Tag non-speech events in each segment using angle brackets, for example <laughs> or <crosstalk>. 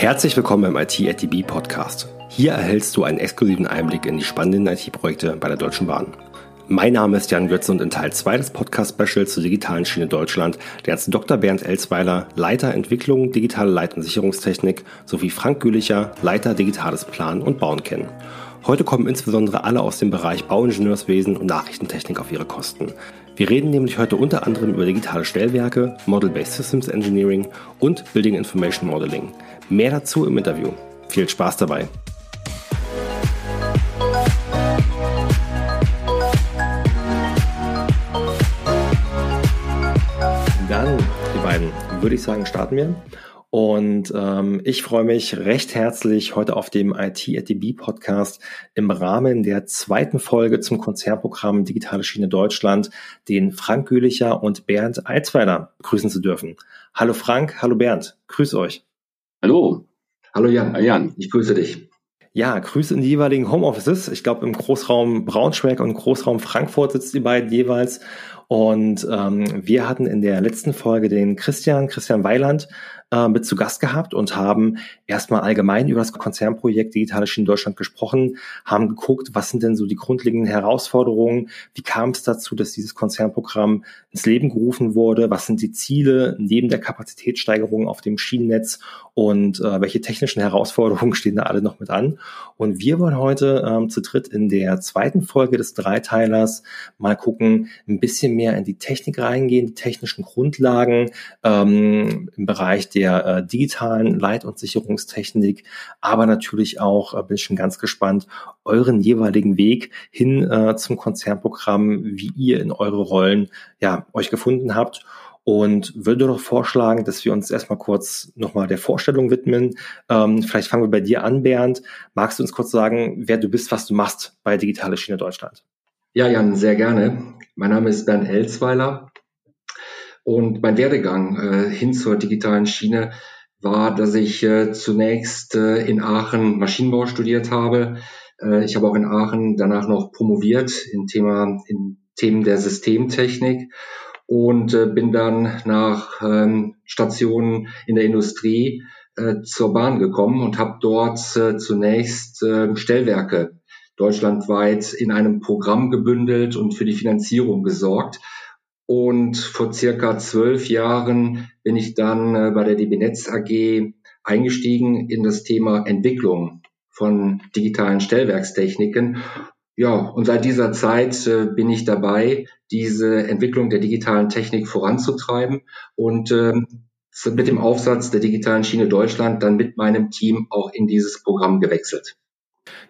Herzlich willkommen beim IT at DB Podcast. Hier erhältst du einen exklusiven Einblick in die spannenden IT-Projekte bei der Deutschen Bahn. Mein Name ist Jan Götze und in Teil 2 des Podcast-Specials zur digitalen Schiene Deutschland lernst Dr. Bernd Elsweiler, Leiter Entwicklung, digitale Leit- und Sicherungstechnik, sowie Frank Gülicher, Leiter digitales Planen und Bauen kennen. Heute kommen insbesondere alle aus dem Bereich Bauingenieurswesen und Nachrichtentechnik auf ihre Kosten. Wir reden nämlich heute unter anderem über digitale Stellwerke, Model-Based Systems Engineering und Building Information Modeling. Mehr dazu im Interview. Viel Spaß dabei. Dann, die beiden, würde ich sagen, starten wir. Und ähm, ich freue mich recht herzlich heute auf dem IT at DB Podcast im Rahmen der zweiten Folge zum Konzernprogramm Digitale Schiene Deutschland den Frank Gülicher und Bernd Alzweiler begrüßen zu dürfen. Hallo Frank, hallo Bernd, grüß euch. Hallo. Hallo Jan, Jan, ich grüße dich. Ja, Grüße in die jeweiligen Homeoffices. Ich glaube, im Großraum Braunschweig und Großraum Frankfurt sitzt die beiden jeweils. Und ähm, wir hatten in der letzten Folge den Christian, Christian Weiland, äh, mit zu Gast gehabt und haben erstmal allgemein über das Konzernprojekt Digitale Schienen Deutschland gesprochen, haben geguckt, was sind denn so die grundlegenden Herausforderungen, wie kam es dazu, dass dieses Konzernprogramm ins Leben gerufen wurde, was sind die Ziele neben der Kapazitätssteigerung auf dem Schienennetz und äh, welche technischen Herausforderungen <laughs> stehen da alle noch mit an. Und wir wollen heute ähm, zu dritt in der zweiten Folge des Dreiteilers mal gucken, ein bisschen mehr in die Technik reingehen, die technischen Grundlagen ähm, im Bereich der der äh, digitalen Leit- und Sicherungstechnik, aber natürlich auch, äh, bin ich schon ganz gespannt, euren jeweiligen Weg hin äh, zum Konzernprogramm, wie ihr in eure Rollen ja euch gefunden habt und würde doch vorschlagen, dass wir uns erstmal kurz nochmal der Vorstellung widmen. Ähm, vielleicht fangen wir bei dir an, Bernd. Magst du uns kurz sagen, wer du bist, was du machst bei Digitale Schiene Deutschland? Ja, Jan, sehr gerne. Mein Name ist Bernd Elsweiler. Und mein Werdegang äh, hin zur digitalen Schiene war, dass ich äh, zunächst äh, in Aachen Maschinenbau studiert habe. Äh, ich habe auch in Aachen danach noch promoviert in, Thema, in Themen der Systemtechnik und äh, bin dann nach ähm, Stationen in der Industrie äh, zur Bahn gekommen und habe dort zunächst äh, Stellwerke deutschlandweit in einem Programm gebündelt und für die Finanzierung gesorgt. Und vor circa zwölf Jahren bin ich dann äh, bei der DB Netz AG eingestiegen in das Thema Entwicklung von digitalen Stellwerkstechniken. Ja, und seit dieser Zeit äh, bin ich dabei, diese Entwicklung der digitalen Technik voranzutreiben und äh, mit dem Aufsatz der digitalen Schiene Deutschland dann mit meinem Team auch in dieses Programm gewechselt.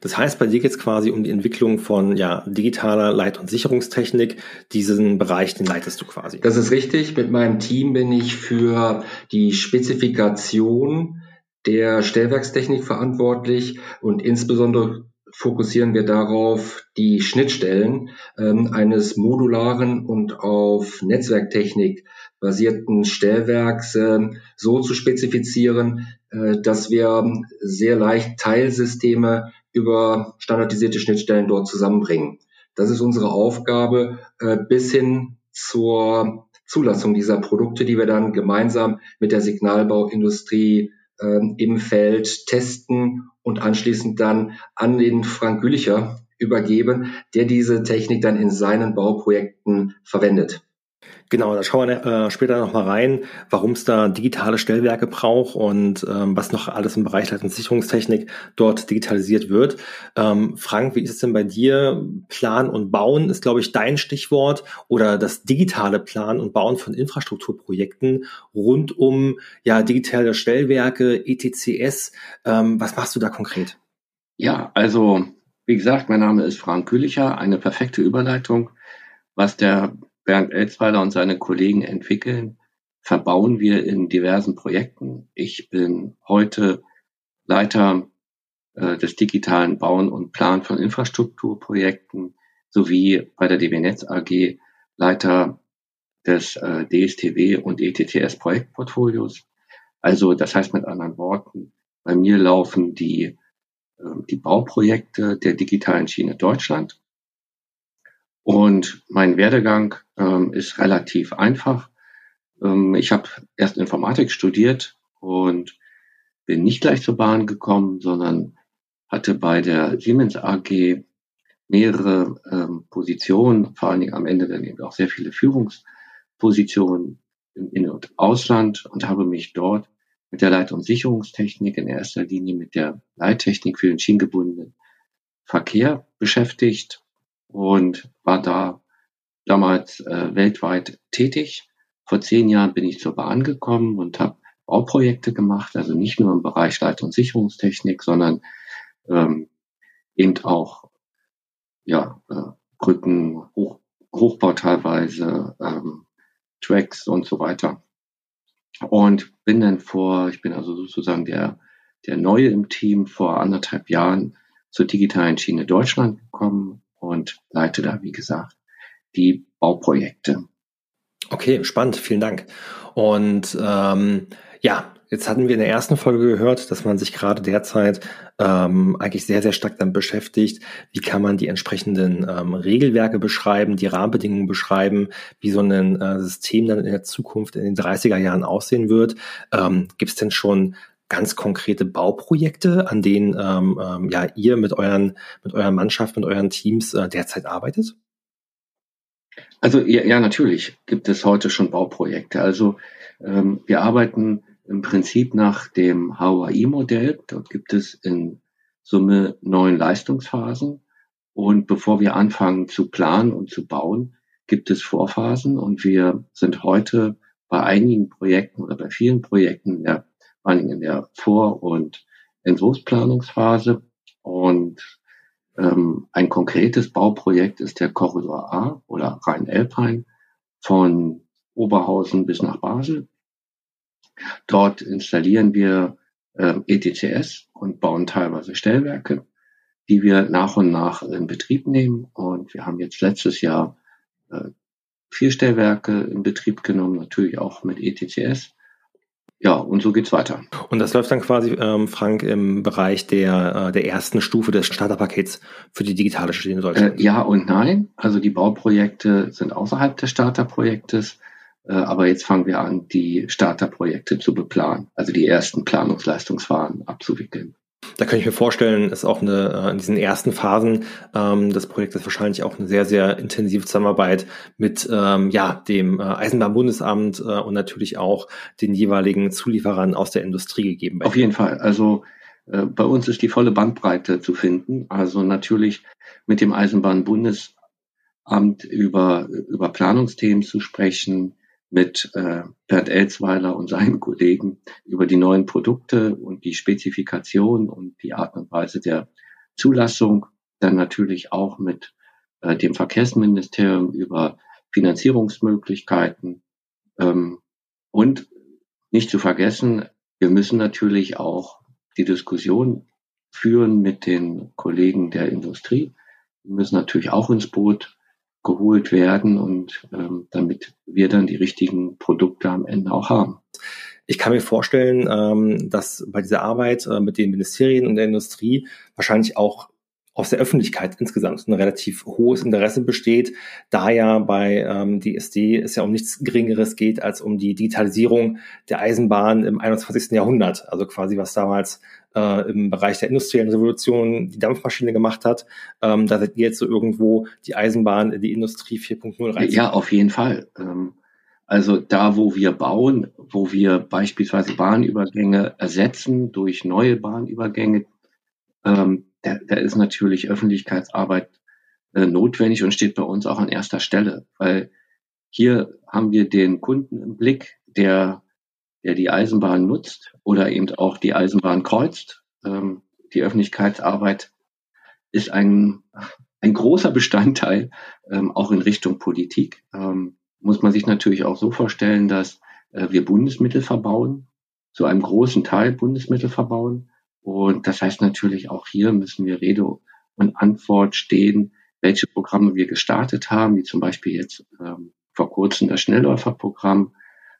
Das heißt, bei dir geht es quasi um die Entwicklung von ja, digitaler Leit- und Sicherungstechnik. Diesen Bereich, den leitest du quasi. Das ist richtig. Mit meinem Team bin ich für die Spezifikation der Stellwerkstechnik verantwortlich und insbesondere fokussieren wir darauf, die Schnittstellen ähm, eines modularen und auf Netzwerktechnik basierten Stellwerks äh, so zu spezifizieren, äh, dass wir sehr leicht Teilsysteme über standardisierte Schnittstellen dort zusammenbringen. Das ist unsere Aufgabe äh, bis hin zur Zulassung dieser Produkte, die wir dann gemeinsam mit der Signalbauindustrie äh, im Feld testen und anschließend dann an den Frank Gülicher übergeben, der diese Technik dann in seinen Bauprojekten verwendet. Genau, da schauen wir äh, später nochmal rein, warum es da digitale Stellwerke braucht und ähm, was noch alles im Bereich Leit- und Sicherungstechnik dort digitalisiert wird. Ähm, Frank, wie ist es denn bei dir? Plan und Bauen ist, glaube ich, dein Stichwort oder das digitale Plan und Bauen von Infrastrukturprojekten rund um ja digitale Stellwerke, ETCS. Ähm, was machst du da konkret? Ja, also wie gesagt, mein Name ist Frank Kühlicher, eine perfekte Überleitung. Was der Bernd Elzweiler und seine Kollegen entwickeln, verbauen wir in diversen Projekten. Ich bin heute Leiter äh, des digitalen Bauen und Plan von Infrastrukturprojekten sowie bei der DB Netz AG Leiter des äh, DSTW und ETTS Projektportfolios. Also das heißt mit anderen Worten, bei mir laufen die, äh, die Bauprojekte der digitalen Schiene Deutschland. Und mein Werdegang ähm, ist relativ einfach. Ähm, ich habe erst Informatik studiert und bin nicht gleich zur Bahn gekommen, sondern hatte bei der Siemens AG mehrere ähm, Positionen, vor allen Dingen am Ende dann eben auch sehr viele Führungspositionen im In- und Ausland und habe mich dort mit der Leit- und Sicherungstechnik in erster Linie mit der Leittechnik für den schienengebundenen Verkehr beschäftigt und war da damals äh, weltweit tätig. Vor zehn Jahren bin ich zur Bahn gekommen und habe Bauprojekte gemacht, also nicht nur im Bereich Leit- und Sicherungstechnik, sondern ähm, eben auch ja, äh, Brücken, Hoch, Hochbau teilweise, ähm, Tracks und so weiter. Und bin dann vor, ich bin also sozusagen der, der Neue im Team vor anderthalb Jahren zur digitalen Schiene Deutschland gekommen und leite da, wie gesagt, die Bauprojekte. Okay, spannend, vielen Dank. Und ähm, ja, jetzt hatten wir in der ersten Folge gehört, dass man sich gerade derzeit ähm, eigentlich sehr, sehr stark damit beschäftigt, wie kann man die entsprechenden ähm, Regelwerke beschreiben, die Rahmenbedingungen beschreiben, wie so ein äh, System dann in der Zukunft in den 30er Jahren aussehen wird. Ähm, Gibt es denn schon ganz konkrete Bauprojekte, an denen ähm, ähm, ja ihr mit euren mit eurer Mannschaft, mit euren Teams äh, derzeit arbeitet? Also ja, ja, natürlich gibt es heute schon Bauprojekte. Also ähm, wir arbeiten im Prinzip nach dem HUAI-Modell. Dort gibt es in Summe neun Leistungsphasen. Und bevor wir anfangen zu planen und zu bauen, gibt es Vorphasen. Und wir sind heute bei einigen Projekten oder bei vielen Projekten ja, vor allem in der Vor- und Entwurfsplanungsphase. Und ähm, ein konkretes Bauprojekt ist der Korridor A oder Rhein-Elbhain von Oberhausen bis nach Basel. Dort installieren wir äh, ETCS und bauen teilweise Stellwerke, die wir nach und nach in Betrieb nehmen. Und wir haben jetzt letztes Jahr äh, vier Stellwerke in Betrieb genommen, natürlich auch mit ETCS. Ja, und so geht's weiter. Und das läuft dann quasi, ähm, Frank, im Bereich der, äh, der ersten Stufe des Starterpakets für die digitale Schiene Deutschland. Äh, ja und nein. Also die Bauprojekte sind außerhalb des Starterprojektes. Äh, aber jetzt fangen wir an, die Starterprojekte zu beplanen, also die ersten Planungsleistungsfahren abzuwickeln. Da kann ich mir vorstellen, ist auch eine, äh, in diesen ersten Phasen ähm, des Projektes wahrscheinlich auch eine sehr, sehr intensive Zusammenarbeit mit ähm, ja, dem äh, Eisenbahnbundesamt äh, und natürlich auch den jeweiligen Zulieferern aus der Industrie gegeben. Auf jeden Fall. Also äh, bei uns ist die volle Bandbreite zu finden. Also natürlich mit dem Eisenbahnbundesamt über, über Planungsthemen zu sprechen, mit äh, Bernd Elzweiler und seinen Kollegen über die neuen Produkte und die Spezifikation und die Art und Weise der Zulassung. Dann natürlich auch mit äh, dem Verkehrsministerium über Finanzierungsmöglichkeiten. Ähm, und nicht zu vergessen, wir müssen natürlich auch die Diskussion führen mit den Kollegen der Industrie. Wir müssen natürlich auch ins Boot geholt werden und ähm, damit wir dann die richtigen Produkte am Ende auch haben. Ich kann mir vorstellen, ähm, dass bei dieser Arbeit äh, mit den Ministerien und der Industrie wahrscheinlich auch aus der Öffentlichkeit insgesamt ein relativ hohes Interesse besteht, da ja bei ähm, DSD es ja um nichts Geringeres geht als um die Digitalisierung der Eisenbahn im 21. Jahrhundert. Also quasi was damals äh, im Bereich der industriellen Revolution die Dampfmaschine gemacht hat. Ähm, da seid ihr jetzt so irgendwo die Eisenbahn in die Industrie 4.0 rein. Ja, auf jeden Fall. Ähm, also da, wo wir bauen, wo wir beispielsweise Bahnübergänge ersetzen durch neue Bahnübergänge, ähm, da, da ist natürlich Öffentlichkeitsarbeit äh, notwendig und steht bei uns auch an erster Stelle, weil hier haben wir den Kunden im Blick, der der die Eisenbahn nutzt oder eben auch die Eisenbahn kreuzt. Ähm, die Öffentlichkeitsarbeit ist ein, ein großer Bestandteil ähm, auch in Richtung Politik. Ähm, muss man sich natürlich auch so vorstellen, dass äh, wir Bundesmittel verbauen, zu einem großen Teil Bundesmittel verbauen. Und das heißt natürlich auch hier müssen wir Rede und Antwort stehen, welche Programme wir gestartet haben, wie zum Beispiel jetzt ähm, vor kurzem das Schnellläuferprogramm,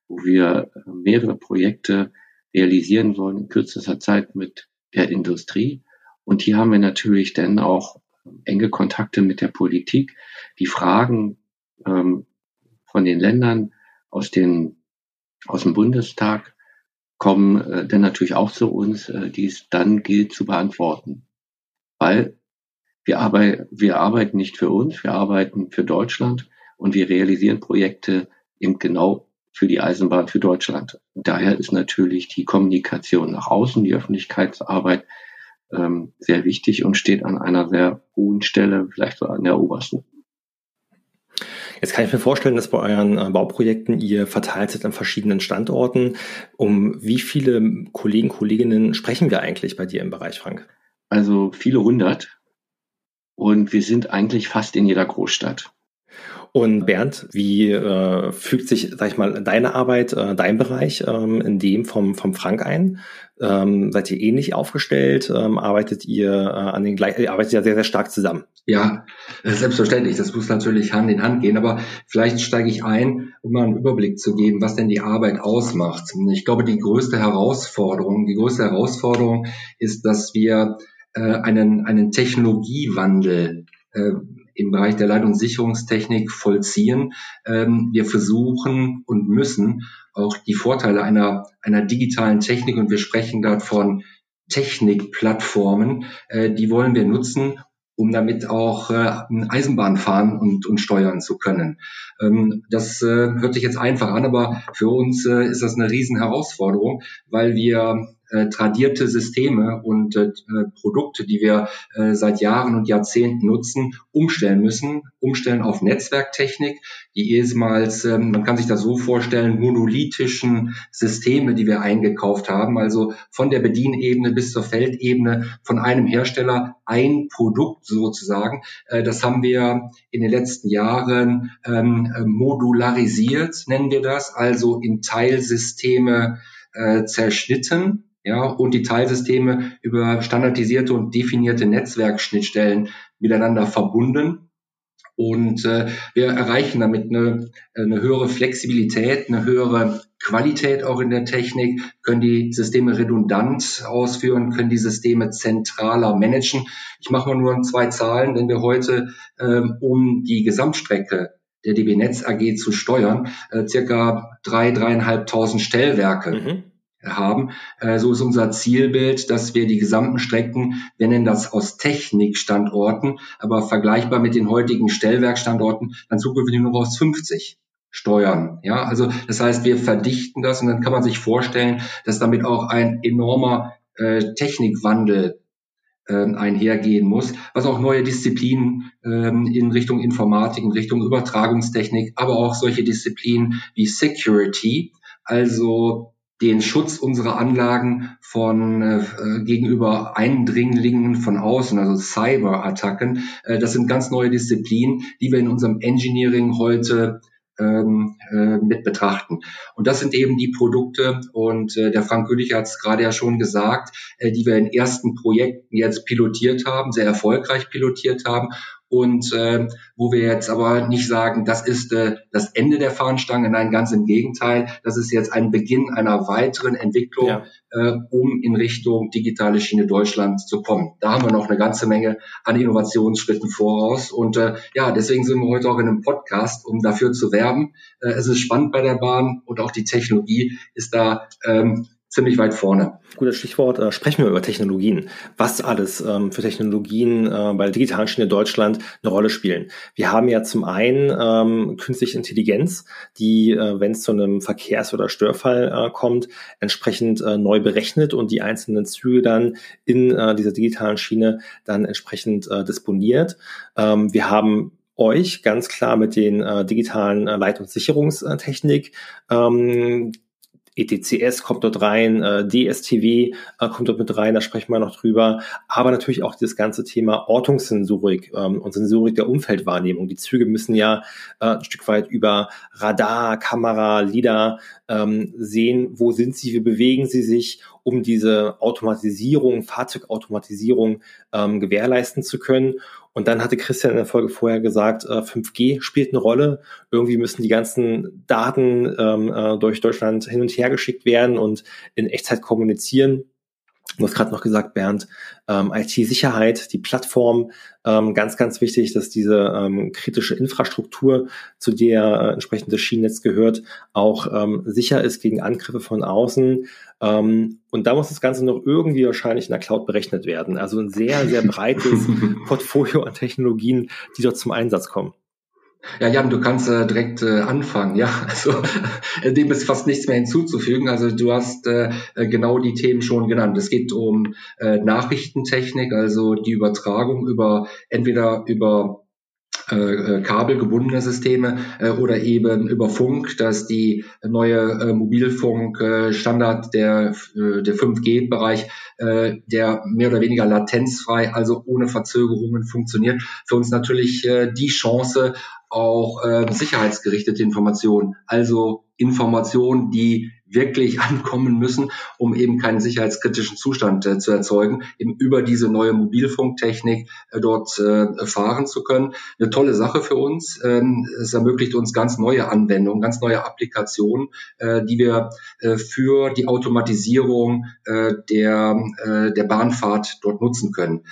wo wir äh, mehrere Projekte realisieren wollen in kürzester Zeit mit der Industrie. Und hier haben wir natürlich dann auch enge Kontakte mit der Politik. Die Fragen ähm, von den Ländern aus, den, aus dem Bundestag kommen äh, dann natürlich auch zu uns, äh, die es dann gilt zu beantworten. Weil wir, arbeit, wir arbeiten nicht für uns, wir arbeiten für Deutschland und wir realisieren Projekte eben genau für die Eisenbahn für Deutschland. daher ist natürlich die Kommunikation nach außen, die Öffentlichkeitsarbeit ähm, sehr wichtig und steht an einer sehr hohen Stelle, vielleicht so an der obersten. Jetzt kann ich mir vorstellen, dass bei euren äh, Bauprojekten ihr verteilt seid an verschiedenen Standorten. Um wie viele Kollegen, Kolleginnen sprechen wir eigentlich bei dir im Bereich, Frank? Also viele hundert. Und wir sind eigentlich fast in jeder Großstadt. Und Bernd, wie äh, fügt sich, sag ich mal, deine Arbeit, äh, dein Bereich ähm, in dem vom, vom Frank ein? Ähm, seid ihr ähnlich aufgestellt? Ähm, arbeitet ihr äh, an den gleich, arbeitet ihr sehr, sehr stark zusammen? Ja, selbstverständlich. Das muss natürlich Hand in Hand gehen. Aber vielleicht steige ich ein, um mal einen Überblick zu geben, was denn die Arbeit ausmacht. Ich glaube, die größte Herausforderung, die größte Herausforderung ist, dass wir äh, einen, einen Technologiewandel äh, im Bereich der Leitungssicherungstechnik vollziehen. Ähm, wir versuchen und müssen auch die Vorteile einer, einer digitalen Technik, und wir sprechen dort von Technikplattformen, äh, die wollen wir nutzen, um damit auch äh, Eisenbahn fahren und, und steuern zu können. Ähm, das äh, hört sich jetzt einfach an, aber für uns äh, ist das eine riesen Herausforderung, weil wir äh, tradierte Systeme und äh, Produkte, die wir äh, seit Jahren und Jahrzehnten nutzen, umstellen müssen, umstellen auf Netzwerktechnik, die ehemals, äh, man kann sich das so vorstellen, monolithischen Systeme, die wir eingekauft haben, also von der Bedienebene bis zur Feldebene von einem Hersteller ein Produkt sozusagen. Äh, das haben wir in den letzten Jahren ähm, modularisiert, nennen wir das, also in Teilsysteme äh, zerschnitten ja, und die Teilsysteme über standardisierte und definierte Netzwerkschnittstellen miteinander verbunden. Und äh, wir erreichen damit eine, eine höhere Flexibilität, eine höhere Qualität auch in der Technik, können die Systeme redundant ausführen, können die Systeme zentraler managen. Ich mache mal nur zwei Zahlen, wenn wir heute, ähm, um die Gesamtstrecke der DB Netz AG zu steuern, äh, circa drei, dreieinhalbtausend Stellwerke mhm haben. Äh, so ist unser Zielbild, dass wir die gesamten Strecken, wir nennen das aus Technikstandorten, aber vergleichbar mit den heutigen Stellwerkstandorten, dann zukünftig nur aus 50 steuern. Ja, also das heißt, wir verdichten das und dann kann man sich vorstellen, dass damit auch ein enormer äh, Technikwandel äh, einhergehen muss, was auch neue Disziplinen ähm, in Richtung Informatik, in Richtung Übertragungstechnik, aber auch solche Disziplinen wie Security, also den Schutz unserer Anlagen von äh, gegenüber Eindringlingen von außen, also Cyberattacken. Äh, das sind ganz neue Disziplinen, die wir in unserem Engineering heute ähm, äh, mit betrachten. Und das sind eben die Produkte, und äh, der Frank Gülich hat es gerade ja schon gesagt, äh, die wir in ersten Projekten jetzt pilotiert haben, sehr erfolgreich pilotiert haben und äh, wo wir jetzt aber nicht sagen, das ist äh, das Ende der Fahnenstange, nein, ganz im Gegenteil, das ist jetzt ein Beginn einer weiteren Entwicklung, ja. äh, um in Richtung digitale Schiene Deutschland zu kommen. Da haben wir noch eine ganze Menge an Innovationsschritten voraus und äh, ja, deswegen sind wir heute auch in einem Podcast, um dafür zu werben. Äh, es ist spannend bei der Bahn und auch die Technologie ist da ähm, ziemlich weit vorne. Gutes Stichwort. Äh, sprechen wir über Technologien. Was alles ähm, für Technologien äh, bei der digitalen Schiene Deutschland eine Rolle spielen. Wir haben ja zum einen ähm, künstliche Intelligenz, die, äh, wenn es zu einem Verkehrs- oder Störfall äh, kommt, entsprechend äh, neu berechnet und die einzelnen Züge dann in äh, dieser digitalen Schiene dann entsprechend disponiert. Ähm, wir haben euch ganz klar mit den digitalen äh, Leitungssicherungstechnik ähm, ETCS kommt dort rein, äh, DSTW äh, kommt dort mit rein, da sprechen wir noch drüber. Aber natürlich auch das ganze Thema Ortungssensorik ähm, und Sensorik der Umfeldwahrnehmung. Die Züge müssen ja äh, ein Stück weit über Radar, Kamera, LIDAR ähm, sehen, wo sind sie, wie bewegen sie sich, um diese Automatisierung, Fahrzeugautomatisierung ähm, gewährleisten zu können. Und dann hatte Christian in der Folge vorher gesagt, äh, 5G spielt eine Rolle. Irgendwie müssen die ganzen Daten ähm, äh, durch Deutschland hin und her geschickt werden und in Echtzeit kommunizieren. Du hast gerade noch gesagt, Bernd, ähm, IT-Sicherheit, die Plattform, ähm, ganz, ganz wichtig, dass diese ähm, kritische Infrastruktur, zu der äh, entsprechend das Schienennetz gehört, auch ähm, sicher ist gegen Angriffe von außen. Ähm, und da muss das Ganze noch irgendwie wahrscheinlich in der Cloud berechnet werden. Also ein sehr, sehr breites <laughs> Portfolio an Technologien, die dort zum Einsatz kommen. Ja, Jan, du kannst äh, direkt äh, anfangen. Ja, <laughs> also äh, dem ist fast nichts mehr hinzuzufügen. Also du hast äh, äh, genau die Themen schon genannt. Es geht um äh, Nachrichtentechnik, also die Übertragung über entweder über äh, äh, kabelgebundene Systeme äh, oder eben über Funk, dass die neue äh, Mobilfunk-Standard der, äh, der 5G-Bereich, äh, der mehr oder weniger latenzfrei, also ohne Verzögerungen funktioniert, für uns natürlich äh, die Chance, auch äh, sicherheitsgerichtete Informationen, also Informationen, die wirklich <laughs> ankommen müssen, um eben keinen sicherheitskritischen Zustand äh, zu erzeugen, eben über diese neue Mobilfunktechnik äh, dort äh, fahren zu können. Eine tolle Sache für uns. Ähm, es ermöglicht uns ganz neue Anwendungen, ganz neue Applikationen, äh, die wir äh, für die Automatisierung äh, der, der Bahnfahrt dort nutzen können.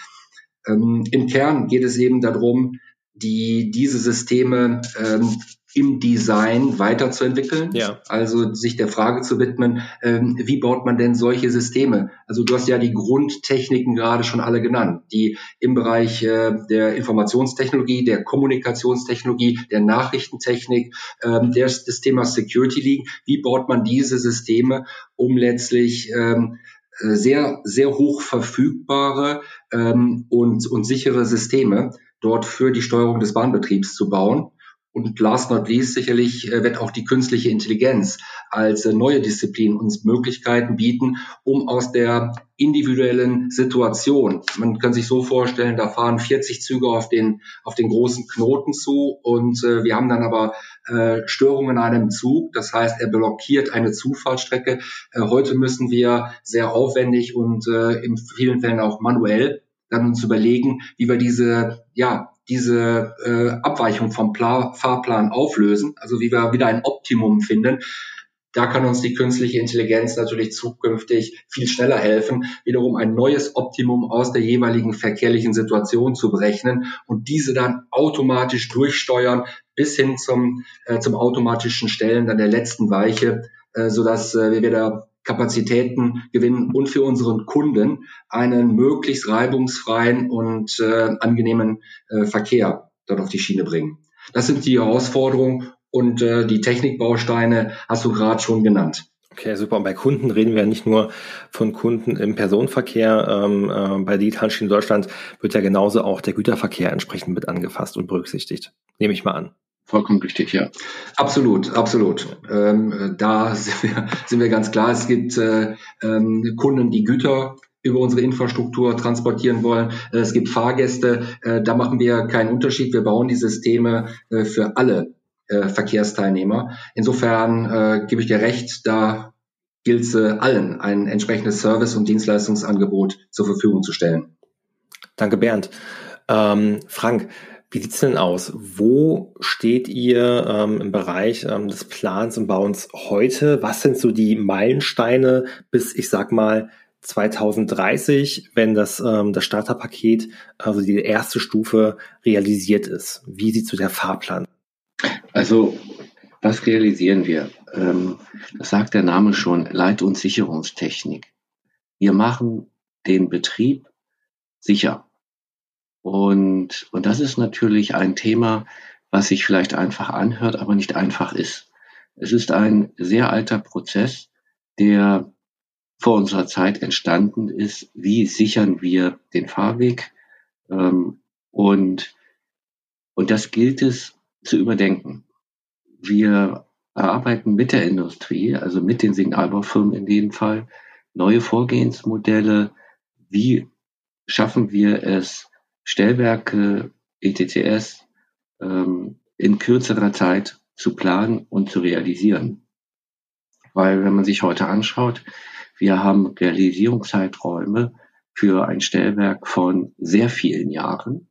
Ähm, Im Kern geht es eben darum, die diese Systeme ähm, im Design weiterzuentwickeln. Ja. Also sich der Frage zu widmen, ähm, wie baut man denn solche Systeme? Also du hast ja die Grundtechniken gerade schon alle genannt, die im Bereich äh, der Informationstechnologie, der Kommunikationstechnologie, der Nachrichtentechnik, ähm, des, des Themas Security liegen. Wie baut man diese Systeme, um letztlich ähm, äh, sehr, sehr hoch verfügbare ähm, und, und sichere Systeme dort für die Steuerung des Bahnbetriebs zu bauen. Und last not least sicherlich äh, wird auch die künstliche Intelligenz als äh, neue Disziplin uns Möglichkeiten bieten, um aus der individuellen Situation, man kann sich so vorstellen, da fahren 40 Züge auf den, auf den großen Knoten zu und äh, wir haben dann aber äh, Störungen in einem Zug, das heißt, er blockiert eine Zufahrtsstrecke. Äh, heute müssen wir sehr aufwendig und in vielen Fällen auch manuell dann uns überlegen, wie wir diese, ja, diese äh, Abweichung vom Pla Fahrplan auflösen, also wie wir wieder ein Optimum finden. Da kann uns die künstliche Intelligenz natürlich zukünftig viel schneller helfen, wiederum ein neues Optimum aus der jeweiligen verkehrlichen Situation zu berechnen und diese dann automatisch durchsteuern bis hin zum, äh, zum automatischen Stellen dann der letzten Weiche, äh, sodass äh, wir wieder Kapazitäten gewinnen und für unseren Kunden einen möglichst reibungsfreien und äh, angenehmen äh, Verkehr dort auf die Schiene bringen. Das sind die Herausforderungen und äh, die Technikbausteine hast du gerade schon genannt. Okay, super. Und bei Kunden reden wir nicht nur von Kunden im Personenverkehr. Ähm, äh, bei Digitalen Schienen Deutschland wird ja genauso auch der Güterverkehr entsprechend mit angefasst und berücksichtigt. Nehme ich mal an. Vollkommen richtig, ja. Absolut, absolut. Ähm, da <laughs> sind wir, sind wir ganz klar. Es gibt äh, ähm, Kunden, die Güter über unsere Infrastruktur transportieren wollen. Äh, es gibt Fahrgäste. Äh, da machen wir keinen Unterschied. Wir bauen die Systeme äh, für alle äh, Verkehrsteilnehmer. Insofern äh, gebe ich dir recht, da gilt es äh, allen, ein entsprechendes Service- und Dienstleistungsangebot zur Verfügung zu stellen. Danke, Bernd. Ähm, Frank, wie sieht's denn aus? Wo steht ihr ähm, im Bereich ähm, des Plans und Bauens heute? Was sind so die Meilensteine bis, ich sag mal, 2030, wenn das, ähm, das Starterpaket, also die erste Stufe, realisiert ist? Wie sieht so der Fahrplan? Also, was realisieren wir? Ähm, das sagt der Name schon, Leit- und Sicherungstechnik. Wir machen den Betrieb sicher. Und, und das ist natürlich ein Thema, was sich vielleicht einfach anhört, aber nicht einfach ist. Es ist ein sehr alter Prozess, der vor unserer Zeit entstanden ist. Wie sichern wir den Fahrweg? Ähm, und, und das gilt es zu überdenken. Wir erarbeiten mit der Industrie, also mit den Signalbaufirmen in dem Fall, neue Vorgehensmodelle. Wie schaffen wir es, Stellwerke, ETCS ähm, in kürzerer Zeit zu planen und zu realisieren. Weil wenn man sich heute anschaut, wir haben Realisierungszeiträume für ein Stellwerk von sehr vielen Jahren.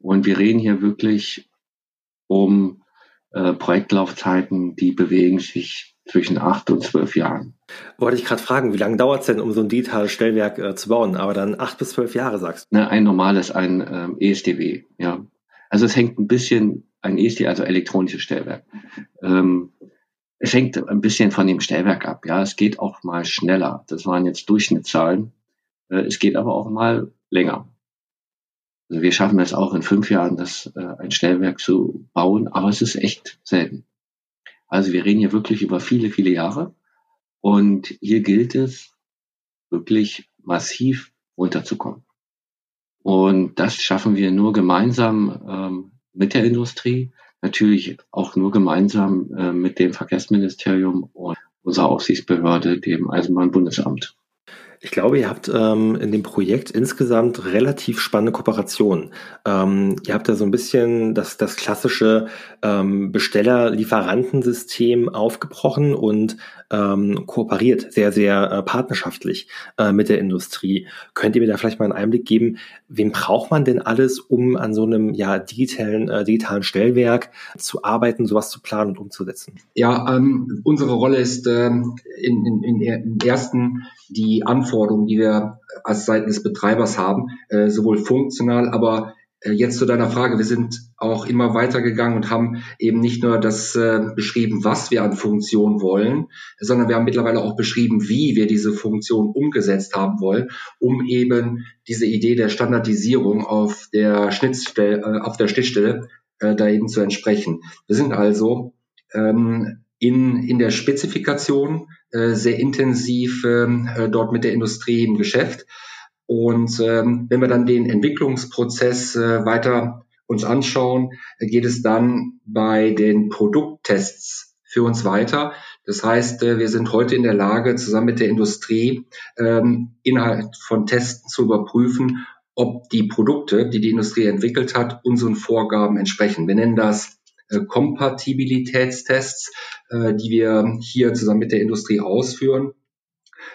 Und wir reden hier wirklich um äh, Projektlaufzeiten, die bewegen sich zwischen acht und zwölf Jahren. Wollte ich gerade fragen, wie lange dauert es denn, um so ein digitales Stellwerk äh, zu bauen? Aber dann acht bis zwölf Jahre, sagst du? Ne, ein normales, ein ähm, ESDW, ja. Also es hängt ein bisschen, ein ESD, also elektronisches Stellwerk. Ähm, es hängt ein bisschen von dem Stellwerk ab, ja. Es geht auch mal schneller. Das waren jetzt Durchschnittszahlen. Äh, es geht aber auch mal länger. Also wir schaffen es auch in fünf Jahren, das äh, ein Stellwerk zu bauen, aber es ist echt selten. Also wir reden hier wirklich über viele, viele Jahre. Und hier gilt es, wirklich massiv runterzukommen. Und das schaffen wir nur gemeinsam ähm, mit der Industrie, natürlich auch nur gemeinsam äh, mit dem Verkehrsministerium und unserer Aufsichtsbehörde, dem Eisenbahnbundesamt. Ich glaube, ihr habt ähm, in dem Projekt insgesamt relativ spannende Kooperationen. Ähm, ihr habt da so ein bisschen das, das klassische ähm, Besteller-Lieferantensystem aufgebrochen und ähm, kooperiert sehr, sehr äh, partnerschaftlich äh, mit der Industrie. Könnt ihr mir da vielleicht mal einen Einblick geben, wem braucht man denn alles, um an so einem ja, digitalen, äh, digitalen Stellwerk zu arbeiten, sowas zu planen und umzusetzen? Ja, ähm, unsere Rolle ist ähm, in, in, in, ersten die Anforderungen, die wir als Seiten des Betreibers haben, äh, sowohl funktional, aber äh, Jetzt zu deiner Frage. Wir sind auch immer weitergegangen und haben eben nicht nur das äh, beschrieben, was wir an Funktion wollen, sondern wir haben mittlerweile auch beschrieben, wie wir diese Funktion umgesetzt haben wollen, um eben diese Idee der Standardisierung auf der Schnittstelle, äh, auf der Schnittstelle äh, da eben zu entsprechen. Wir sind also ähm, in, in der Spezifikation äh, sehr intensiv ähm, äh, dort mit der Industrie im Geschäft. Und ähm, wenn wir dann den Entwicklungsprozess äh, weiter uns anschauen, geht es dann bei den Produkttests für uns weiter. Das heißt, äh, wir sind heute in der Lage, zusammen mit der Industrie ähm, innerhalb von Testen zu überprüfen, ob die Produkte, die die Industrie entwickelt hat, unseren Vorgaben entsprechen. Wir nennen das äh, Kompatibilitätstests, äh, die wir hier zusammen mit der Industrie ausführen.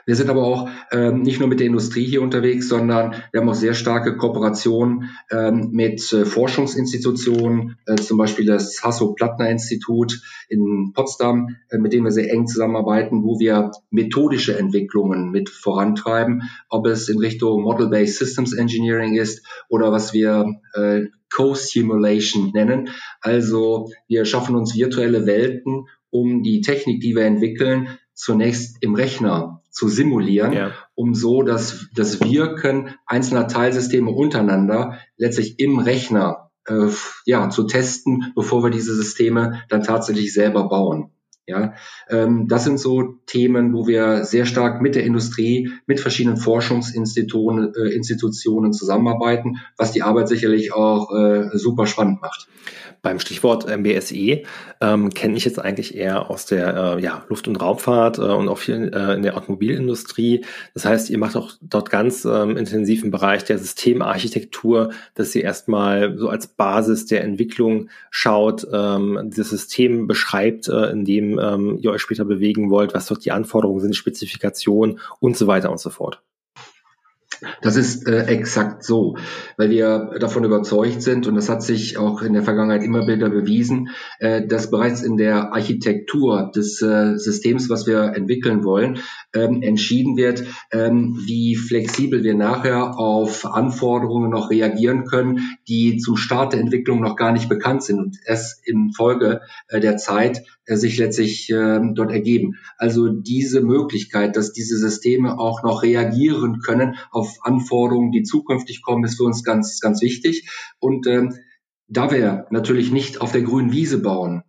Wir sind aber auch ähm, nicht nur mit der Industrie hier unterwegs, sondern wir haben auch sehr starke Kooperationen ähm, mit äh, Forschungsinstitutionen, äh, zum Beispiel das Hasso-Plattner-Institut in Potsdam, äh, mit dem wir sehr eng zusammenarbeiten, wo wir methodische Entwicklungen mit vorantreiben, ob es in Richtung Model-Based Systems Engineering ist oder was wir äh, Co-Simulation nennen. Also wir schaffen uns virtuelle Welten, um die Technik, die wir entwickeln, zunächst im Rechner zu simulieren, ja. um so das, das Wirken einzelner Teilsysteme untereinander letztlich im Rechner äh, ja, zu testen, bevor wir diese Systeme dann tatsächlich selber bauen. Ja, ähm, das sind so Themen, wo wir sehr stark mit der Industrie, mit verschiedenen Forschungsinstitutionen äh, zusammenarbeiten, was die Arbeit sicherlich auch äh, super spannend macht. Beim Stichwort MBSE ähm, kenne ich jetzt eigentlich eher aus der äh, ja, Luft- und Raumfahrt äh, und auch viel äh, in der Automobilindustrie. Das heißt, ihr macht auch dort ganz ähm, intensiv im Bereich der Systemarchitektur, dass ihr erstmal so als Basis der Entwicklung schaut, ähm, dieses System beschreibt, äh, in dem ähm, ihr euch später bewegen wollt, was dort die Anforderungen sind, Spezifikationen und so weiter und so fort. Das ist äh, exakt so, weil wir davon überzeugt sind, und das hat sich auch in der Vergangenheit immer wieder bewiesen, äh, dass bereits in der Architektur des äh, Systems, was wir entwickeln wollen, ähm, entschieden wird, ähm, wie flexibel wir nachher auf Anforderungen noch reagieren können, die zum Start der Entwicklung noch gar nicht bekannt sind und es in Folge äh, der Zeit sich letztlich äh, dort ergeben. Also diese Möglichkeit, dass diese Systeme auch noch reagieren können auf Anforderungen, die zukünftig kommen, ist für uns ganz, ganz wichtig. Und ähm, da wir natürlich nicht auf der grünen Wiese bauen,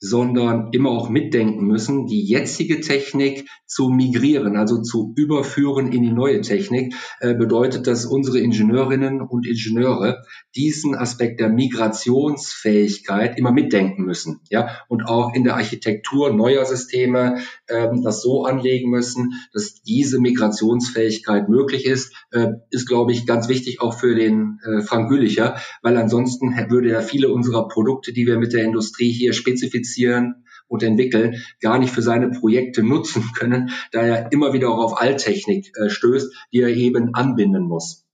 sondern immer auch mitdenken müssen, die jetzige Technik zu migrieren, also zu überführen in die neue Technik, äh, bedeutet, dass unsere Ingenieurinnen und Ingenieure diesen Aspekt der Migrationsfähigkeit immer mitdenken müssen, ja, und auch in der Architektur neuer Systeme ähm, das so anlegen müssen, dass diese Migrationsfähigkeit möglich ist, äh, ist, glaube ich, ganz wichtig auch für den äh, Frank Gülicher, weil ansonsten würde er viele unserer Produkte, die wir mit der Industrie hier spezifizieren, produzieren und entwickeln, gar nicht für seine Projekte nutzen können, da er immer wieder auch auf Alttechnik äh, stößt, die er eben anbinden muss.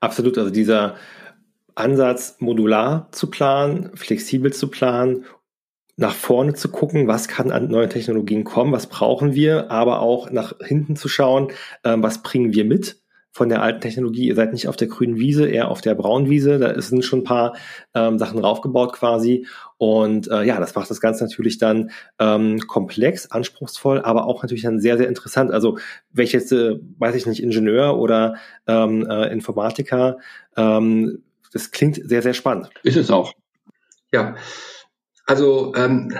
Absolut, also dieser Ansatz, modular zu planen, flexibel zu planen nach vorne zu gucken, was kann an neuen Technologien kommen, was brauchen wir, aber auch nach hinten zu schauen, ähm, was bringen wir mit von der alten Technologie. Ihr seid nicht auf der grünen Wiese, eher auf der braunen Wiese. Da sind schon ein paar ähm, Sachen raufgebaut quasi. Und äh, ja, das macht das Ganze natürlich dann ähm, komplex, anspruchsvoll, aber auch natürlich dann sehr, sehr interessant. Also welche jetzt, äh, weiß ich nicht, Ingenieur oder ähm, äh, Informatiker, ähm, das klingt sehr, sehr spannend. Ist es auch. Ja, also ähm,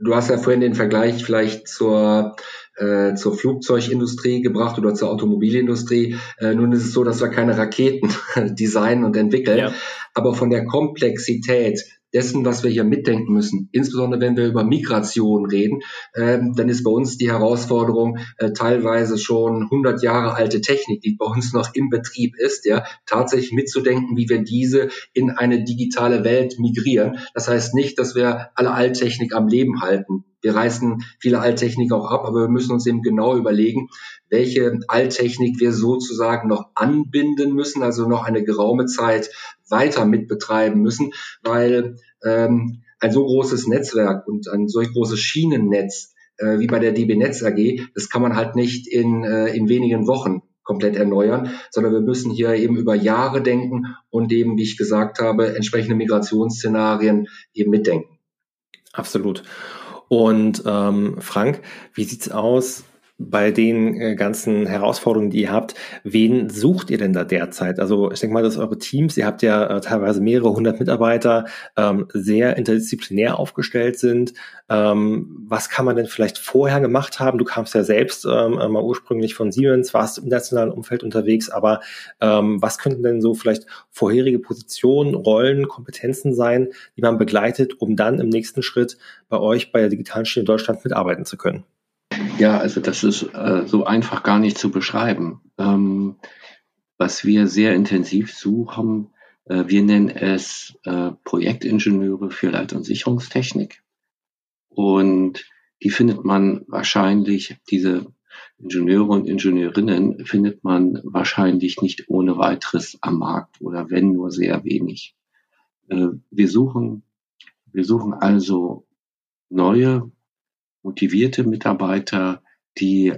du hast ja vorhin den Vergleich vielleicht zur äh, zur Flugzeugindustrie gebracht oder zur Automobilindustrie. Äh, nun ist es so, dass wir keine Raketen <laughs> designen und entwickeln, ja. aber von der Komplexität dessen, was wir hier mitdenken müssen. Insbesondere wenn wir über Migration reden, ähm, dann ist bei uns die Herausforderung äh, teilweise schon 100 Jahre alte Technik, die bei uns noch im Betrieb ist, ja, tatsächlich mitzudenken, wie wir diese in eine digitale Welt migrieren. Das heißt nicht, dass wir alle Alttechnik am Leben halten. Wir reißen viele Alttechnik auch ab, aber wir müssen uns eben genau überlegen, welche Alttechnik wir sozusagen noch anbinden müssen, also noch eine geraume Zeit weiter mitbetreiben müssen, weil ähm, ein so großes Netzwerk und ein solch großes Schienennetz äh, wie bei der DB Netz AG, das kann man halt nicht in, äh, in wenigen Wochen komplett erneuern, sondern wir müssen hier eben über Jahre denken und eben, wie ich gesagt habe, entsprechende Migrationsszenarien eben mitdenken. Absolut. Und ähm, Frank, wie sieht's aus? Bei den äh, ganzen Herausforderungen, die ihr habt, wen sucht ihr denn da derzeit? Also ich denke mal, dass eure Teams, ihr habt ja äh, teilweise mehrere hundert Mitarbeiter, ähm, sehr interdisziplinär aufgestellt sind. Ähm, was kann man denn vielleicht vorher gemacht haben? Du kamst ja selbst ähm, mal ursprünglich von Siemens, warst im nationalen Umfeld unterwegs, aber ähm, was könnten denn so vielleicht vorherige Positionen, Rollen, Kompetenzen sein, die man begleitet, um dann im nächsten Schritt bei euch bei der digitalen Schiene Deutschland mitarbeiten zu können? Ja, also das ist äh, so einfach gar nicht zu beschreiben. Ähm, was wir sehr intensiv suchen, äh, wir nennen es äh, Projektingenieure für Leit- und Sicherungstechnik. Und die findet man wahrscheinlich, diese Ingenieure und Ingenieurinnen findet man wahrscheinlich nicht ohne weiteres am Markt oder wenn nur sehr wenig. Äh, wir suchen, wir suchen also neue motivierte Mitarbeiter, die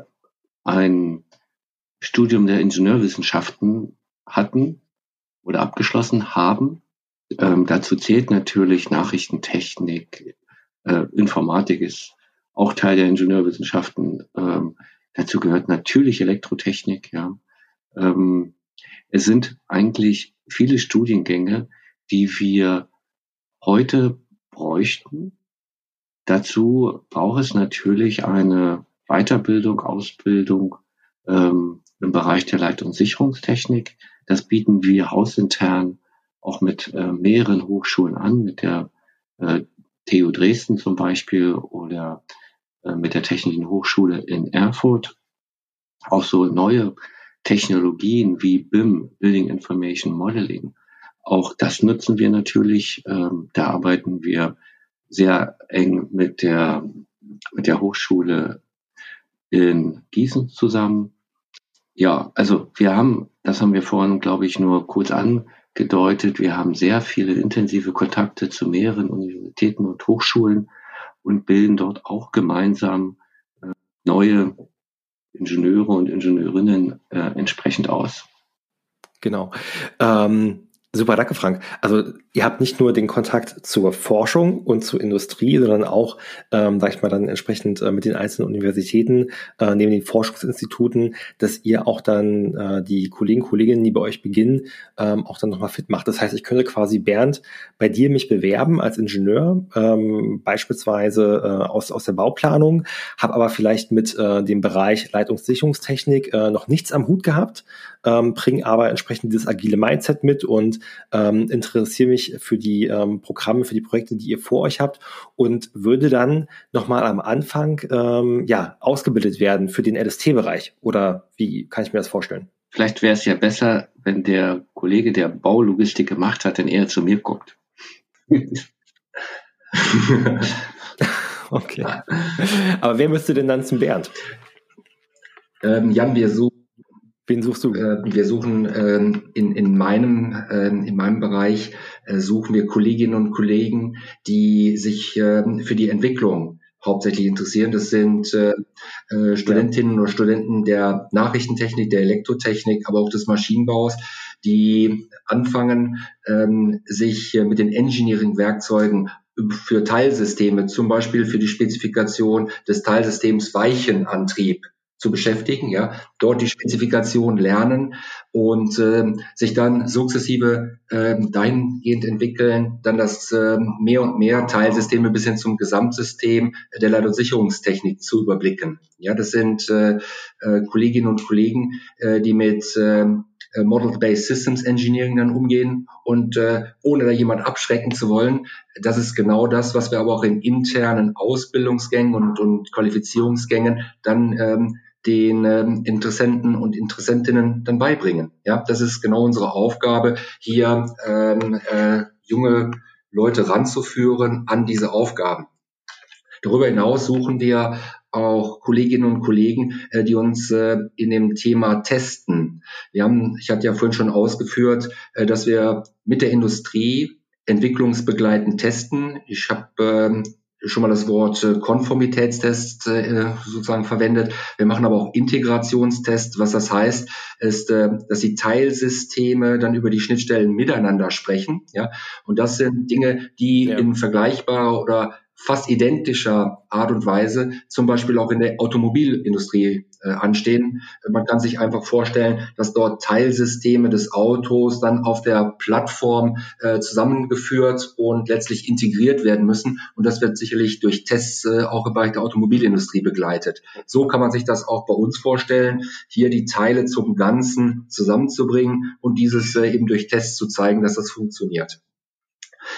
ein Studium der Ingenieurwissenschaften hatten oder abgeschlossen haben. Ähm, dazu zählt natürlich Nachrichtentechnik, äh, Informatik ist auch Teil der Ingenieurwissenschaften. Ähm, dazu gehört natürlich Elektrotechnik. Ja. Ähm, es sind eigentlich viele Studiengänge, die wir heute bräuchten, Dazu braucht es natürlich eine Weiterbildung, Ausbildung ähm, im Bereich der Leit- und Sicherungstechnik. Das bieten wir hausintern auch mit äh, mehreren Hochschulen an, mit der äh, TU Dresden zum Beispiel oder äh, mit der Technischen Hochschule in Erfurt. Auch so neue Technologien wie BIM, Building Information Modeling. Auch das nutzen wir natürlich. Ähm, da arbeiten wir sehr eng mit der, mit der Hochschule in Gießen zusammen. Ja, also wir haben, das haben wir vorhin, glaube ich, nur kurz angedeutet, wir haben sehr viele intensive Kontakte zu mehreren Universitäten und Hochschulen und bilden dort auch gemeinsam äh, neue Ingenieure und Ingenieurinnen äh, entsprechend aus. Genau. Ähm, Super, danke Frank. Also ihr habt nicht nur den Kontakt zur Forschung und zur Industrie, sondern auch, ähm, sag ich mal, dann entsprechend äh, mit den einzelnen Universitäten, äh, neben den Forschungsinstituten, dass ihr auch dann äh, die Kollegen, Kolleginnen, die bei euch beginnen, ähm, auch dann nochmal fit macht. Das heißt, ich könnte quasi, Bernd, bei dir mich bewerben als Ingenieur, ähm, beispielsweise äh, aus, aus der Bauplanung, habe aber vielleicht mit äh, dem Bereich Leitungssicherungstechnik äh, noch nichts am Hut gehabt, ähm, bringe aber entsprechend dieses agile Mindset mit und ähm, interessiere mich für die ähm, Programme, für die Projekte, die ihr vor euch habt und würde dann nochmal am Anfang ähm, ja, ausgebildet werden für den LST-Bereich. Oder wie kann ich mir das vorstellen? Vielleicht wäre es ja besser, wenn der Kollege, der Baulogistik gemacht hat, dann eher zu mir guckt. <laughs> okay. Aber wer müsste denn dann zum Bernd? Ähm, Jan, wir suchen Wen suchst du? Äh, wir suchen ähm, in, in, meinem, ähm, in meinem Bereich äh, suchen wir Kolleginnen und Kollegen, die sich ähm, für die Entwicklung hauptsächlich interessieren. Das sind äh, äh, Studentinnen oder Studenten der Nachrichtentechnik, der Elektrotechnik, aber auch des Maschinenbaus, die anfangen, sich äh, mit den Engineering-Werkzeugen für Teilsysteme, zum Beispiel für die Spezifikation des Teilsystems Weichenantrieb zu beschäftigen, ja, dort die Spezifikation lernen und äh, sich dann sukzessive äh, dahingehend entwickeln, dann das äh, mehr und mehr Teilsysteme bis hin zum Gesamtsystem der Leit- und Sicherungstechnik zu überblicken. Ja, das sind äh, äh, Kolleginnen und Kollegen, äh, die mit äh, Model-Based Systems Engineering dann umgehen und äh, ohne da jemand abschrecken zu wollen, das ist genau das, was wir aber auch in internen Ausbildungsgängen und, und Qualifizierungsgängen dann ähm, den ähm, Interessenten und Interessentinnen dann beibringen. Ja, das ist genau unsere Aufgabe, hier ähm, äh, junge Leute ranzuführen an diese Aufgaben. Darüber hinaus suchen wir auch Kolleginnen und Kollegen, äh, die uns äh, in dem Thema testen. Wir haben, ich hatte ja vorhin schon ausgeführt, äh, dass wir mit der Industrie entwicklungsbegleitend testen. Ich habe ähm, schon mal das Wort äh, Konformitätstest äh, sozusagen verwendet. Wir machen aber auch Integrationstest. Was das heißt, ist, äh, dass die Teilsysteme dann über die Schnittstellen miteinander sprechen. Ja, und das sind Dinge, die ja. in vergleichbarer oder fast identischer Art und Weise zum Beispiel auch in der Automobilindustrie äh, anstehen. Man kann sich einfach vorstellen, dass dort Teilsysteme des Autos dann auf der Plattform äh, zusammengeführt und letztlich integriert werden müssen. Und das wird sicherlich durch Tests äh, auch im Bereich der Automobilindustrie begleitet. So kann man sich das auch bei uns vorstellen, hier die Teile zum Ganzen zusammenzubringen und dieses äh, eben durch Tests zu zeigen, dass das funktioniert.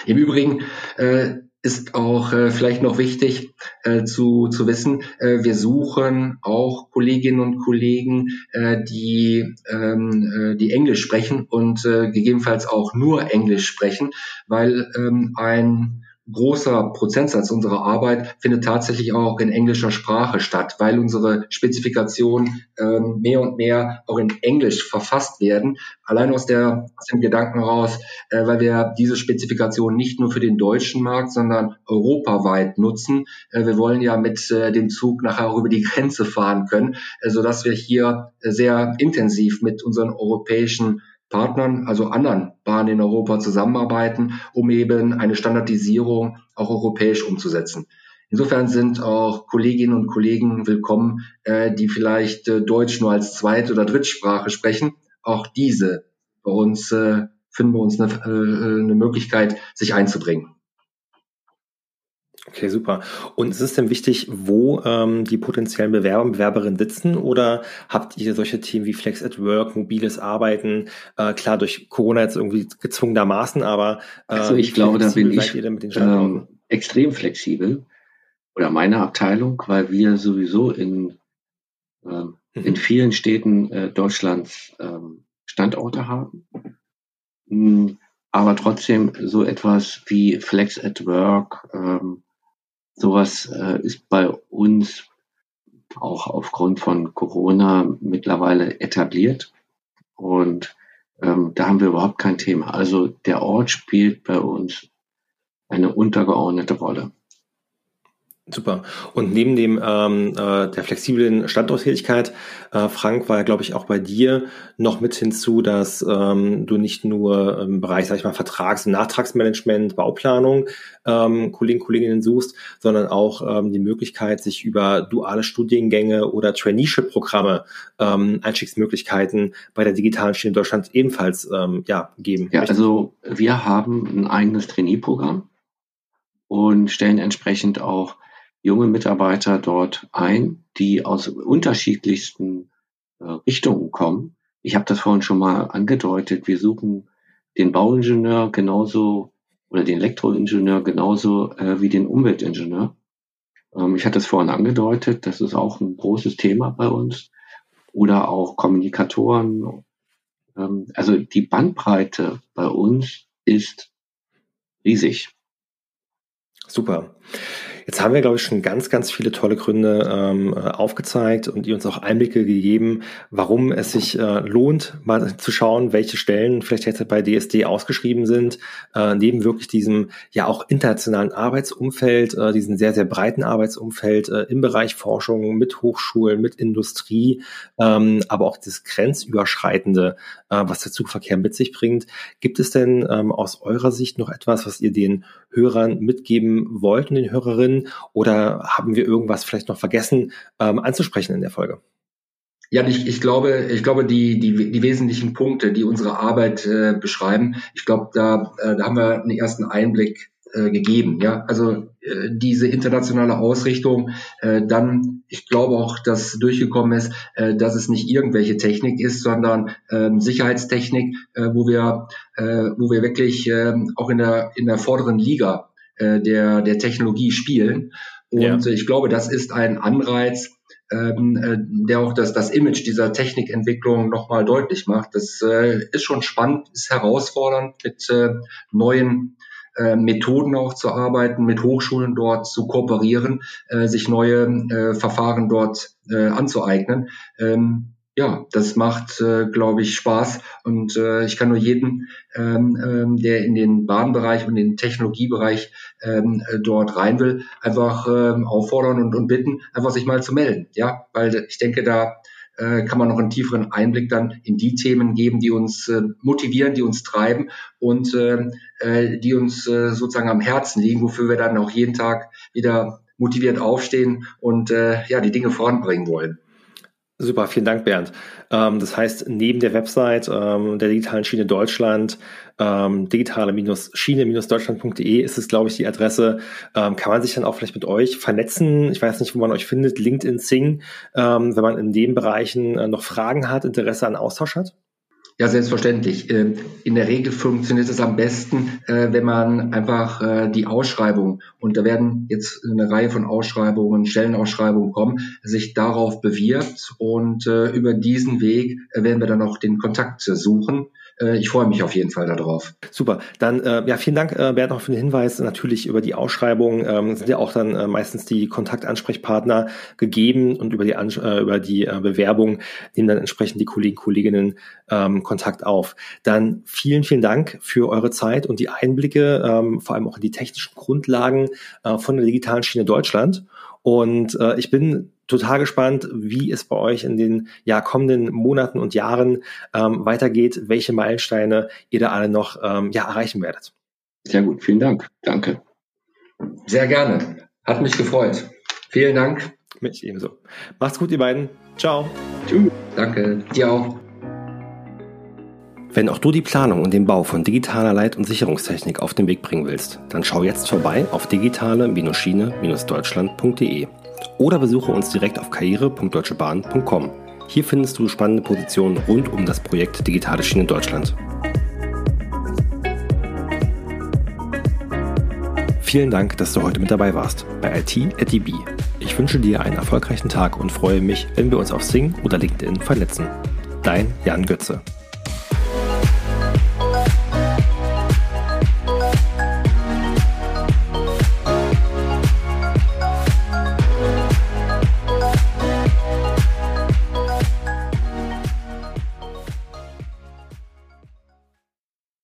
Im Übrigen äh, ist auch äh, vielleicht noch wichtig äh, zu, zu wissen, äh, wir suchen auch Kolleginnen und Kollegen, äh, die, ähm, äh, die Englisch sprechen und äh, gegebenenfalls auch nur Englisch sprechen, weil ähm, ein großer Prozentsatz unserer Arbeit findet tatsächlich auch in englischer Sprache statt, weil unsere Spezifikationen ähm, mehr und mehr auch in Englisch verfasst werden. Allein aus, der, aus dem Gedanken heraus, äh, weil wir diese Spezifikation nicht nur für den deutschen Markt, sondern europaweit nutzen. Äh, wir wollen ja mit äh, dem Zug nachher auch über die Grenze fahren können, äh, sodass wir hier sehr intensiv mit unseren europäischen Partnern, also anderen Bahnen in Europa zusammenarbeiten, um eben eine Standardisierung auch europäisch umzusetzen. Insofern sind auch Kolleginnen und Kollegen willkommen, äh, die vielleicht äh, Deutsch nur als Zweit- oder Drittsprache sprechen. Auch diese bei uns äh, finden wir uns eine, äh, eine Möglichkeit, sich einzubringen. Okay, super. Und ist es denn wichtig, wo ähm, die potenziellen Bewerber und Bewerberinnen sitzen oder habt ihr solche Themen wie Flex at Work, mobiles Arbeiten, äh, klar durch Corona jetzt irgendwie gezwungenermaßen, aber äh, also ich glaube, da bin ich ähm, extrem flexibel oder meine Abteilung, weil wir sowieso in, ähm, mhm. in vielen Städten äh, Deutschlands ähm, Standorte haben. Hm, aber trotzdem so etwas wie Flex at Work, ähm, Sowas äh, ist bei uns auch aufgrund von Corona mittlerweile etabliert. Und ähm, da haben wir überhaupt kein Thema. Also der Ort spielt bei uns eine untergeordnete Rolle. Super. Und neben dem ähm, äh, der flexiblen Standorttätigkeit, äh, Frank, war ja, glaube ich, auch bei dir noch mit hinzu, dass ähm, du nicht nur im Bereich, sag ich mal, Vertrags- und Nachtragsmanagement, Bauplanung ähm, Kollegen, Kolleginnen suchst, sondern auch ähm, die Möglichkeit, sich über duale Studiengänge oder Traineeship-Programme ähm, Einstiegsmöglichkeiten bei der digitalen Schiene in Deutschland ebenfalls ähm, ja, geben. Ja, also wir haben ein eigenes Trainee-Programm und stellen entsprechend auch junge Mitarbeiter dort ein, die aus unterschiedlichsten äh, Richtungen kommen. Ich habe das vorhin schon mal angedeutet. Wir suchen den Bauingenieur genauso oder den Elektroingenieur genauso äh, wie den Umweltingenieur. Ähm, ich hatte es vorhin angedeutet, das ist auch ein großes Thema bei uns. Oder auch Kommunikatoren. Ähm, also die Bandbreite bei uns ist riesig. Super. Jetzt haben wir, glaube ich, schon ganz, ganz viele tolle Gründe ähm, äh, aufgezeigt und die uns auch Einblicke gegeben, warum es sich äh, lohnt, mal zu schauen, welche Stellen vielleicht jetzt bei DSD ausgeschrieben sind, äh, neben wirklich diesem ja auch internationalen Arbeitsumfeld, äh, diesen sehr, sehr breiten Arbeitsumfeld äh, im Bereich Forschung mit Hochschulen, mit Industrie, ähm, aber auch das grenzüberschreitende, äh, was der Zugverkehr mit sich bringt. Gibt es denn ähm, aus eurer Sicht noch etwas, was ihr den Hörern mitgeben wollt und den Hörerinnen? Oder haben wir irgendwas vielleicht noch vergessen ähm, anzusprechen in der Folge? Ja, ich, ich glaube, ich glaube, die, die, die wesentlichen Punkte, die unsere Arbeit äh, beschreiben, ich glaube, da, äh, da haben wir einen ersten Einblick äh, gegeben. Ja, also äh, diese internationale Ausrichtung, äh, dann, ich glaube auch, dass durchgekommen ist, äh, dass es nicht irgendwelche Technik ist, sondern ähm, Sicherheitstechnik, äh, wo wir, äh, wo wir wirklich äh, auch in der in der vorderen Liga äh, der der Technologie spielen. Und ja. ich glaube, das ist ein Anreiz, ähm, äh, der auch das, das Image dieser Technikentwicklung nochmal deutlich macht. Das äh, ist schon spannend, ist herausfordernd, mit äh, neuen äh, Methoden auch zu arbeiten, mit Hochschulen dort zu kooperieren, äh, sich neue äh, Verfahren dort äh, anzueignen. Ähm, ja, das macht, äh, glaube ich, Spaß. Und äh, ich kann nur jeden, ähm, ähm, der in den Bahnbereich und den Technologiebereich ähm, äh, dort rein will, einfach ähm, auffordern und, und bitten, einfach sich mal zu melden. Ja, weil ich denke, da äh, kann man noch einen tieferen Einblick dann in die Themen geben, die uns äh, motivieren, die uns treiben und äh, äh, die uns äh, sozusagen am Herzen liegen, wofür wir dann auch jeden Tag wieder motiviert aufstehen und äh, ja die Dinge voranbringen wollen. Super, vielen Dank, Bernd. Ähm, das heißt, neben der Website ähm, der digitalen Schiene Deutschland, ähm, digitale-schiene-deutschland.de ist es, glaube ich, die Adresse. Ähm, kann man sich dann auch vielleicht mit euch vernetzen? Ich weiß nicht, wo man euch findet, LinkedIn, Sing, ähm, wenn man in den Bereichen äh, noch Fragen hat, Interesse an Austausch hat? Ja, selbstverständlich. Ähm, in der Regel funktioniert es am besten, äh, wenn man einfach äh, die Ausschreibung, und da werden jetzt eine Reihe von Ausschreibungen, Stellenausschreibungen kommen, sich darauf bewirbt und äh, über diesen Weg werden wir dann auch den Kontakt suchen ich freue mich auf jeden Fall darauf. Super. Dann äh, ja, vielen Dank, äh, Bert, noch für den Hinweis. Natürlich über die Ausschreibung ähm, sind ja auch dann äh, meistens die Kontaktansprechpartner gegeben und über die, An äh, über die äh, Bewerbung nehmen dann entsprechend die Kollegen, Kolleginnen ähm, Kontakt auf. Dann vielen, vielen Dank für eure Zeit und die Einblicke, ähm, vor allem auch in die technischen Grundlagen äh, von der digitalen Schiene Deutschland. Und äh, ich bin total gespannt, wie es bei euch in den ja, kommenden Monaten und Jahren ähm, weitergeht, welche Meilensteine ihr da alle noch ähm, ja, erreichen werdet. Sehr gut, vielen Dank. Danke. Sehr gerne. Hat mich gefreut. Vielen Dank. Mich ebenso. Macht's gut, ihr beiden. Ciao. Tschüss. Danke. Dir auch. Wenn auch du die Planung und den Bau von digitaler Leit- und Sicherungstechnik auf den Weg bringen willst, dann schau jetzt vorbei auf digitale-schiene-deutschland.de oder besuche uns direkt auf karriere.deutschebahn.com. Hier findest du spannende Positionen rund um das Projekt Digitale Schiene Deutschland. Vielen Dank, dass du heute mit dabei warst bei IT at DB. Ich wünsche dir einen erfolgreichen Tag und freue mich, wenn wir uns auf Sing oder LinkedIn vernetzen. Dein Jan Götze.